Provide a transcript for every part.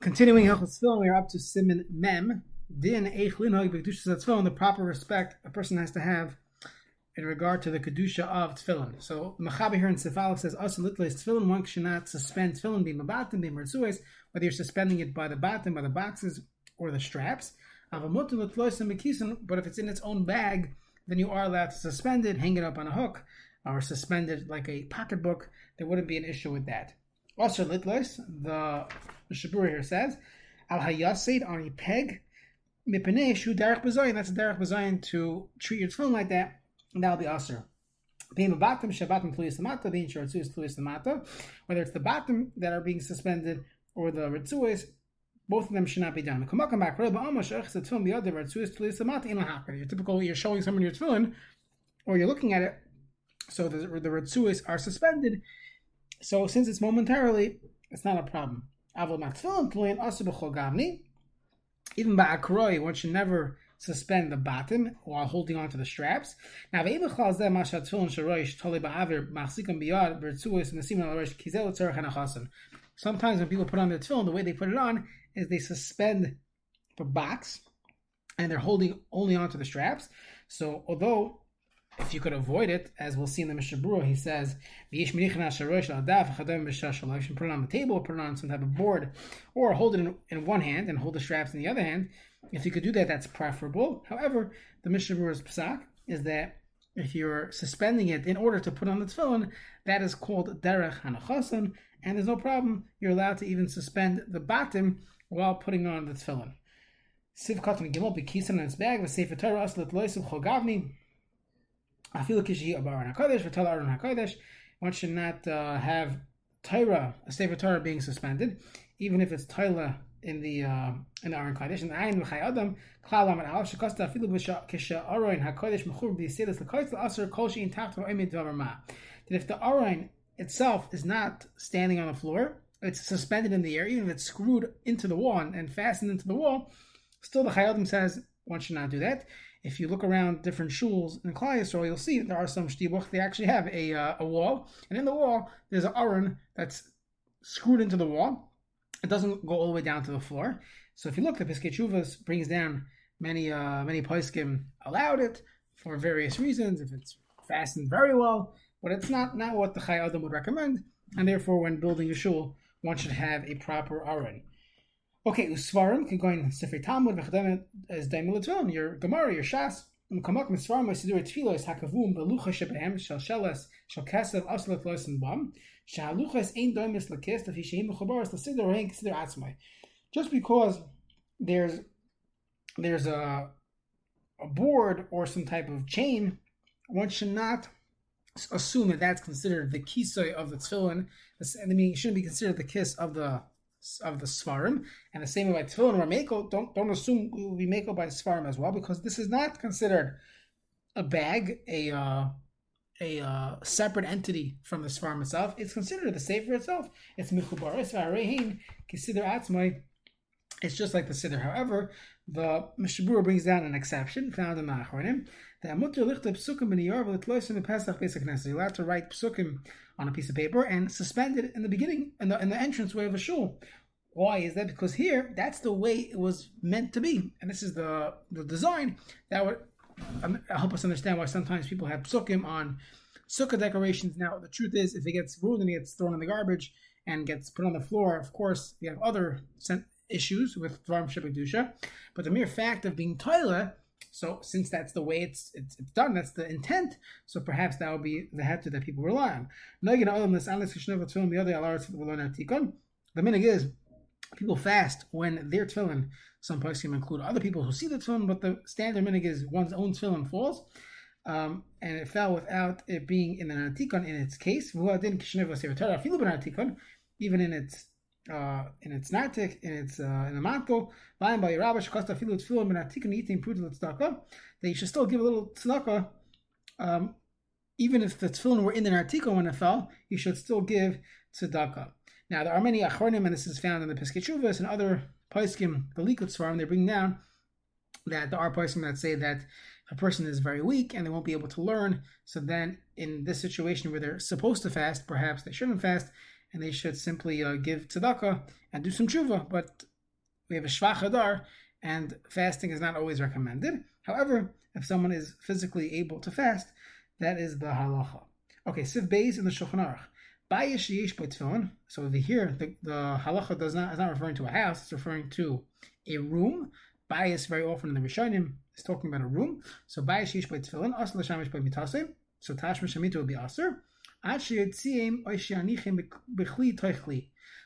Continuing Hilchos Tefillin, we are up to Siman Mem. Din Eich Linhog Tefillin, the proper respect a person has to have in regard to the Kedusha of Tefillin. So the here in Sefalov says, Asa Litles Tefillin, one should not suspend Tefillin, being Mabatim, being Merzues, whether you're suspending it by the batim, by the boxes, or the straps. But if it's in its own bag, then you are allowed to suspend it, hang it up on a hook, or suspend it like a pocketbook. There wouldn't be an issue with that. Also, litlos, the Shabura here says, al hayasid on a peg, mipene shu derech bazayin. That's a derech bazayin to treat your tefillin like that, and that'll be aser. Being a bottom, shabatim tluyas tamata, being tamata. Whether it's the bottom that are being suspended or the ritzuas, both of them should not be done. Come back. Your typical, you're showing someone your tefillin, or you're looking at it, so the, the are suspended. So since it's momentarily, it's not a problem. Even by akroi, one should never suspend the bottom while holding on to the straps. Now, sometimes when people put on their tefillin, the way they put it on is they suspend the box and they're holding only onto the straps. So although if you could avoid it, as we'll see in the Mishabura, he says, you can put it on the table, put it on some type of board, or hold it in, in one hand and hold the straps in the other hand. If you could do that, that's preferable. However, the Mishabura's psak is that if you're suspending it in order to put on the tefillin, that is called derech hanachasan, and there's no problem. You're allowed to even suspend the bottom while putting on the tefillin. Siv gimel bekisan in its bag with sefer Torah aslet chogavni Afilu kishi abaran hakodesh v'tal aron hakodesh. One should not uh, have Torah, a sefer Torah being suspended, even if it's Torah in the uh, in the Aron Kodesh. And Ayin v'chay adam klal amad al shekosta afilu kisha Aron hakodesh mechur b'yisedes l'kodesh l'asur kol she'in tacht v'oimid dvavar ma. That if the Aron itself is not standing on the floor, it's suspended in the air, even if it's screwed into the wall and, and fastened into the wall, still the Chai Adam says one should not do that if you look around different shuls in Klal you'll see there are some shtibuch. They actually have a uh, a wall, and in the wall there's an aron that's screwed into the wall. It doesn't go all the way down to the floor. So if you look, the Piskei Teshuvos brings down many uh, many poskim allowed it for various reasons. If it's fastened very well, but it's not not what the Chai Adam would recommend, and therefore when building a shul, one should have a proper aron. Okay, Usvarim can go in Sefer Talmud, V'chadem is Daimil your Gemara, your Shas, Mkamak Misvarim, Sidur Tfilos, Hakavum, Belucha Shebehem, Shal Shelas, Shal Kesev, Aslet Loisen Bam, Shaluchas Ein Doimis Lakis, Lefi Sheim Mechabaras, Lasidur Hein Kesidur Atzmai. Just because there's there's a a board or some type of chain, one should not assume that that's considered the kisoy of the tefillin. I mean, it shouldn't be considered the kiss of the of the Svarim, and the same way by Tefillin or Mako, don't, don't assume it will be Mako by Svarim as well, because this is not considered a bag, a uh, a uh, separate entity from the Svarim itself. It's considered the Sefer itself. It's Michubaris, Varehin, Kisider Atzmai. It's just like the Siddur. However, the Mishabura brings down an exception found in the You're allowed to write Psukim on a piece of paper and suspend it in the beginning, in the, in the entrance way of a shul. Why is that? Because here, that's the way it was meant to be. And this is the, the design that would um, help us understand why sometimes people have psukim on sukkah decorations. Now, the truth is, if it gets ruined and it gets thrown in the garbage and gets put on the floor, of course, we have other issues with Dvarim Shebedusha. But the mere fact of being toilet so since that's the way it's, it's, it's done, that's the intent. So perhaps that will be the head that people rely on. The minig is people fast when their tefillin. Some poskim include other people who see the tefillin, but the standard minig is one's own tefillin falls. Um, and it fell without it being in an antikon in its case. Even in its uh, in its natik, in its uh, in the matko, lying by Rabash Costa Filut Filim and eating Prudilat Tzedakah, that you should still give a little tzedakah, um, even if the tefillin were in the article when it fell, you should still give tzedakah. Now there are many achronim, and this is found in the Teshuvos and other poskim, the Likut Svarim. They bring down that there are poskim that say that a person is very weak and they won't be able to learn. So then, in this situation where they're supposed to fast, perhaps they shouldn't fast, and they should simply uh, give tzedakah and do some tshuva. But we have a shvach hadar, and fasting is not always recommended. However, if someone is physically able to fast, that is the halacha. Okay, Siv Beis in the Shulchan Aruch. So over here, the, the halacha does not is not referring to a house; it's referring to a room. Bias very often in the Rishonim is talking about a room. So bayis yish by tefillin, asr l'shamish by mitasim. So tashma shemita will be asr.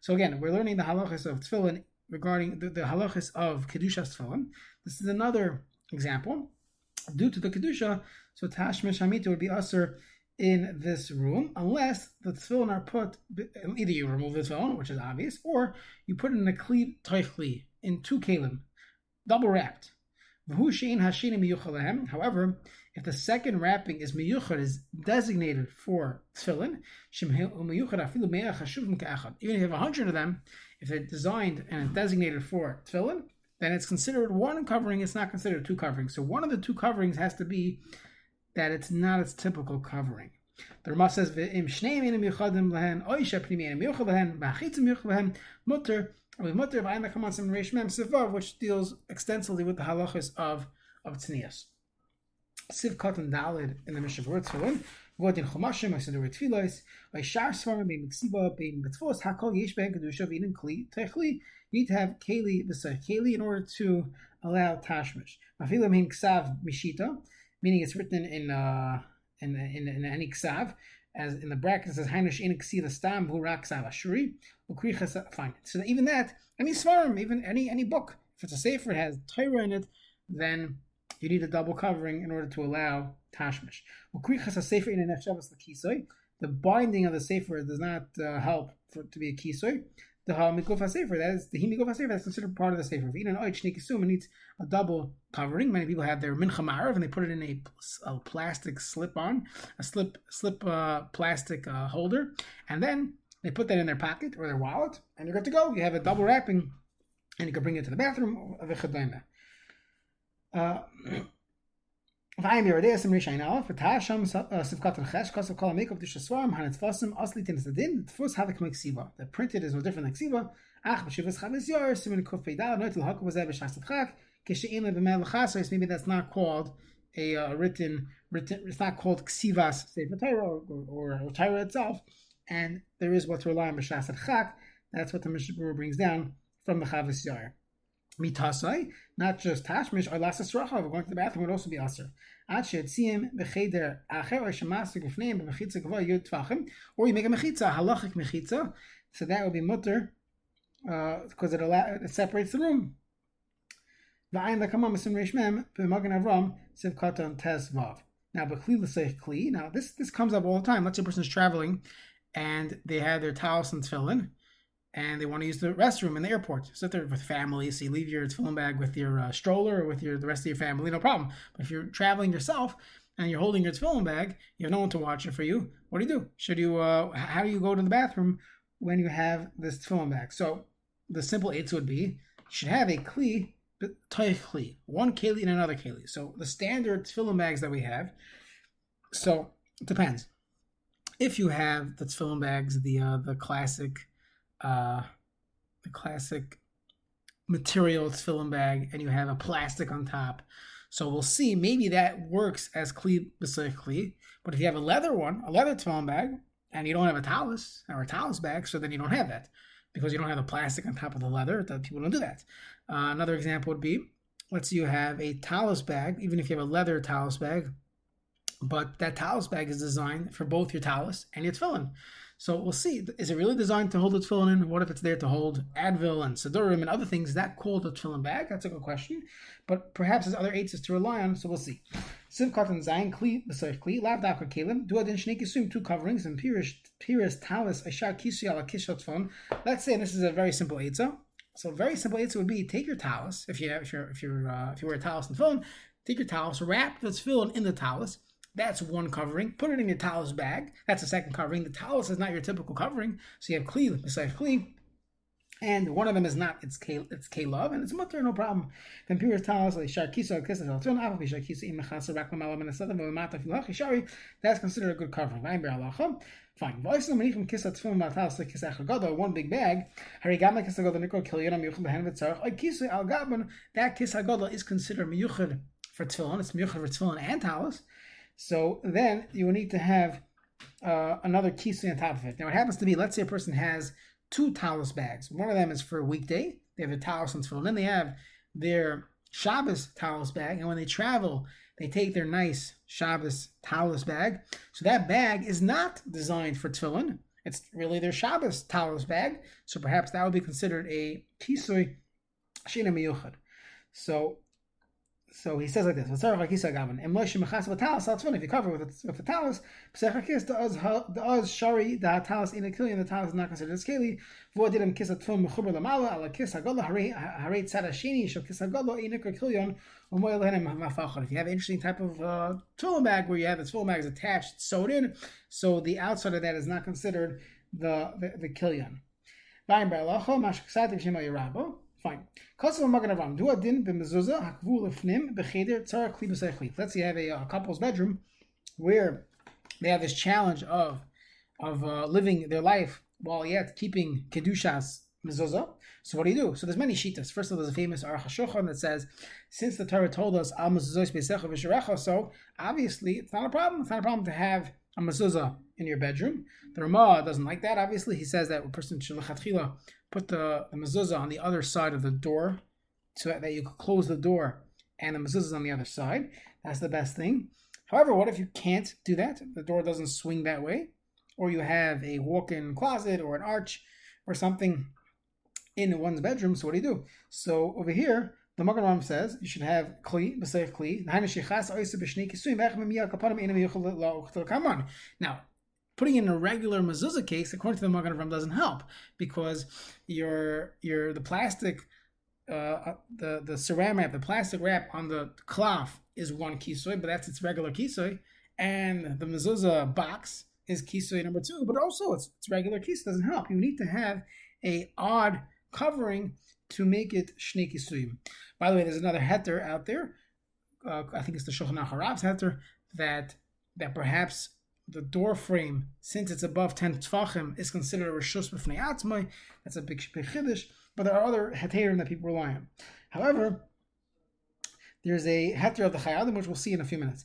So again, we're learning the halachas of tefillin regarding the, the halachas of kedushas tefillin. This is another example. Due to the kedusha, so tashma shamita would be asr in this room unless the tefillin are put either you remove the tefillin, which is obvious, or you put in a kli toichli in two kalim, double wrapped. However, if the second wrapping is miyuchad is designated for tefillin, um, um even if you have a hundred of them, if they're designed and designated for tefillin, then it's considered one covering. It's not considered two coverings. So one of the two coverings has to be that it's not its typical covering. The Rama says, "V'im shnei minim yuchadim lehen, oisha pnimi minim yuchad lehen, b'achitzim yuchad lehen, mutter, mutter v'ayim lekamansim reish mem sivav, which deals extensively with the halachas of of tznias. Siv katan dalid in the Mishnah Berurah v'od in chumashim, I said the word tefillos, v'yishar svarim bein miksiba, bein mitzvos, hakol yesh bein kedusha, v'inin kli, techli, you need to have keli v'say keli in order to allow tashmish. Mafilim hin ksav mishita, meaning it's written in uh, in in, in any ksav, as in the bracket it says Hainish in ksiva stam hurak ksav ashuri Fine. So even that, any svarim, even any any book, if it's a sefer it has Torah in it, then you need a double covering in order to allow tashmish. The binding of the sefer does not uh, help for to be a kisoy the Hamikuf Sefer. That is the Himikuf Sefer. That's considered part of the Sefer. It needs a double covering. Many people have their Mincha Marav and they put it in a, a plastic slip on, a slip slip uh, plastic uh, holder, and then they put that in their pocket or their wallet, and you're good to go. You have a double wrapping, and you can bring it to the bathroom. of the Uh, The printed is no different than Ksiva. Maybe that's not called a uh, written, written, it's not called Ksivas Sefer or, or, or Torah itself, and there is what to rely on that's what the Mishnah brings down from the Chavos Yair mitasai, not just tashmish, or lasas rachav, going to the bathroom would also be aser. Ad shetzim b'cheder acher or shemasik b'fneim b'mechitza gava yud tvachim, or you make a mechitza, halachic mechitza, so that would be mutter, because uh, it, it separates the room. V'ayin l'kamam esim reish mem b'magen avram siv katan tes vav. Now, b'kli l'seich kli. Now, this this comes up all the time. Let's say a person is traveling, and they have their towels and tefillin, and they want to use the restroom in the airport. Sit there with family, so you leave your tefillin bag with your uh, stroller or with your the rest of your family, no problem. But if you're traveling yourself and you're holding your tefillin bag, you have no one to watch it for you. What do you do? Should you? Uh, how do you go to the bathroom when you have this tefillin bag? So the simple eights would be you should have a kli, kli, one keli and another keli. So the standard tefillin bags that we have. So it depends. If you have the tefillin bags, the uh, the classic uh, the classic material tefillin bag and you have a plastic on top. So we'll see. Maybe that works as kli specifically. But if you have a leather one, a leather tefillin bag, and you don't have a talus or a talus bag, so then you don't have that because you don't have the plastic on top of the leather. That people don't do that. Uh, another example would be, let's say you have a talus bag, even if you have a leather talus bag, but that talus bag is designed for both your talus and your tefillin. So we'll see. Is it really designed to hold the tefillin in? What if it's there to hold Advil and Sidurim and other things that called a tefillin bag? That's a good question. But perhaps there's other eights to rely on, so we'll see. Sivkat and Zayin Kli, B'Soich Kli, Lav Dakar Kalim, Duadin Shnei Kisum, two coverings, and Pirish, Talis, Ashar Kisu Ala Kishot Phone. Let's say this is a very simple eitzah. So very simple eitzah would be take your talus, if you have if you're if you're uh, if you wear a talus and phone, take your talus, wrap the tefillin in the talus, that's one covering. Put it in your talus bag. That's a second covering. The talus is not your typical covering. So you have kli besides kli. And one of them is not, it's K, it's K love, and it's mutter, no problem. Then pure talus, like sharkisa, kisa, alton, avapi, sharkisa, im mechasa, raklam, and asada, vamata, filachi, shari, that's considered a good covering. Vayim ber alacha. Fine. One big bag. That kiss is considered miyuchad for tefillin. It's miyuchad for tefillin and talis. So then you will need to have uh, another kisui on top of it. Now it happens to be, let's say a person has two talis bags. One of them is for a weekday. They have a talis and tefillin. Then they have their Shabbos talis bag, and when they travel, they take their nice Shabbos talis bag. So that bag is not designed for tefillin. It's really their Shabbos talis bag. So perhaps that would be considered a kisui shina miyuchad. So so he says like this: If you cover with with a talus, the oz shari the talus in a killian the talus is not considered a skeli. V'odidim kiss a tfum mechuber lamala ala kiss hagolo harei tzad hashini shel kiss hagolo inikra killion umoy lehenem mafachon. If you have an interesting type of uh, tool bag where you have the tool bag is attached, sewed in, so the outside of that is not considered the the, the killion. Vayim ba'alacho mashksativ shemo yerabo. Fine. Let's say you have a, a couple's bedroom where they have this challenge of of uh, living their life while yet keeping kedushas mezuzah. So what do you do? So there's many shitas. First of all, there's a famous Aruch HaShulchan that says, since the Torah told us al mezuzah so obviously it's not a problem. It's not a problem to have a mezuzah in your bedroom. The Ramah doesn't like that. Obviously, he says that a person should put the, the mezuzah on the other side of the door so that you could close the door and the mezuzah is on the other side. That's the best thing. However, what if you can't do that? The door doesn't swing that way, or you have a walk-in closet or an arch or something in one's bedroom. So what do you do? So over here, the Magen says you should have kli b'seif kli. Now, putting in a regular mezuzah case, according to the Magen Ram, doesn't help because your your the plastic, uh, the the ceramic, the plastic wrap on the cloth is one kisoy, but that's its regular kisoy, and the mezuzah box is kisoy number two, but also it's, it's regular kisoy doesn't help. You need to have a odd covering to make it shnei kisuyim. By the way, there's another heter out there. Uh, I think it's the Shulchan Aruch heter that that perhaps the door frame, since it's above 10 tfachim, is considered a reshus b'fnei atzmai. That's a big, chiddush. But there are other heterim that people rely on. However, there's a heter of the Chai Adam, which we'll see in a few minutes.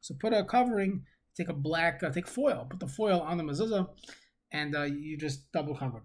So put a covering, take a black, uh, take foil, put the foil on the mezuzah, and uh, you just double cover it.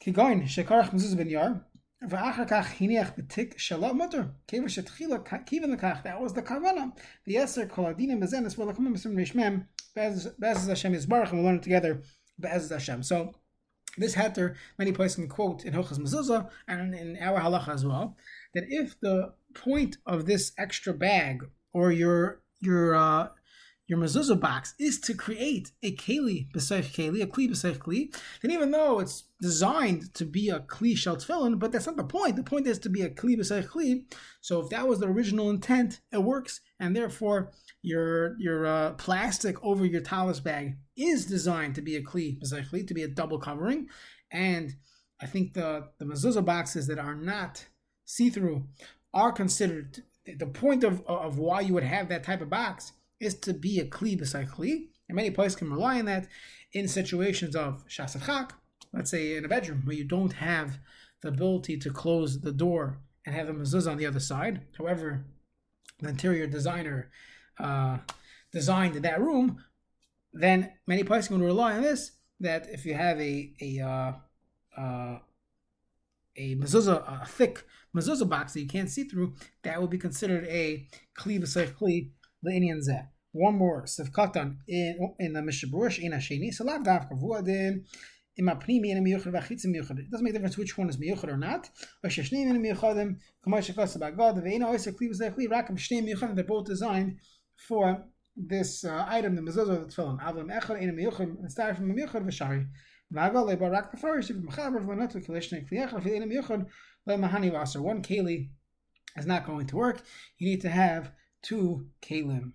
כגון שכרך מזוז בן יער, ואחר כך הניח בתיק שלא מותר, כיוון שתחילה כיוון לכך, that was the כוונה, ויעשר כל הדינים בזה נסבור לקום מסוים רשמם, בעז השם יזברך, and we'll learn it together, בעז השם. So, this heter, many places can quote in Hilchas Mezuzah and in our halacha as well, that if the point of this extra bag or your your uh, your mezuzah box is to create a keli b'seich keli, a kli b'seich kli, And even though it's designed to be a kli shel tefillin, but that's not the point. The point is to be a kli b'seich kli. So if that was the original intent, it works, and therefore your your uh, plastic over your talis bag is designed to be a kli b'seich kli, to be a double covering, and I think the the mezuzah boxes that are not see through are considered the point of of why you would have that type of box is to be a kli beside kli, and many places can rely on that in situations of shasat shasachak, let's say in a bedroom where you don't have the ability to close the door and have a mezuzah on the other side. However, the interior designer uh, designed that room, then many places can rely on this. That if you have a a uh, uh, a mezuzah, a thick mezuzah box that you can't see through, that will be considered a kli b'seich kli לעניין זה. One more, ספקתן in the Mishabrush in Hasheni, so lav davka vuadin It doesn't make a difference which one is miyuchad or not. They're both designed for this uh, item, the mezuzah of the tefillin. Avlam echad ein miyuchad, and start from miyuchad v'shari. V'agal lebarak befarish, if mechaber v'natu kilishne kliyachad, v'ein miyuchad, le'mahani vaser. One keli is not going to work. You need to have two kalim.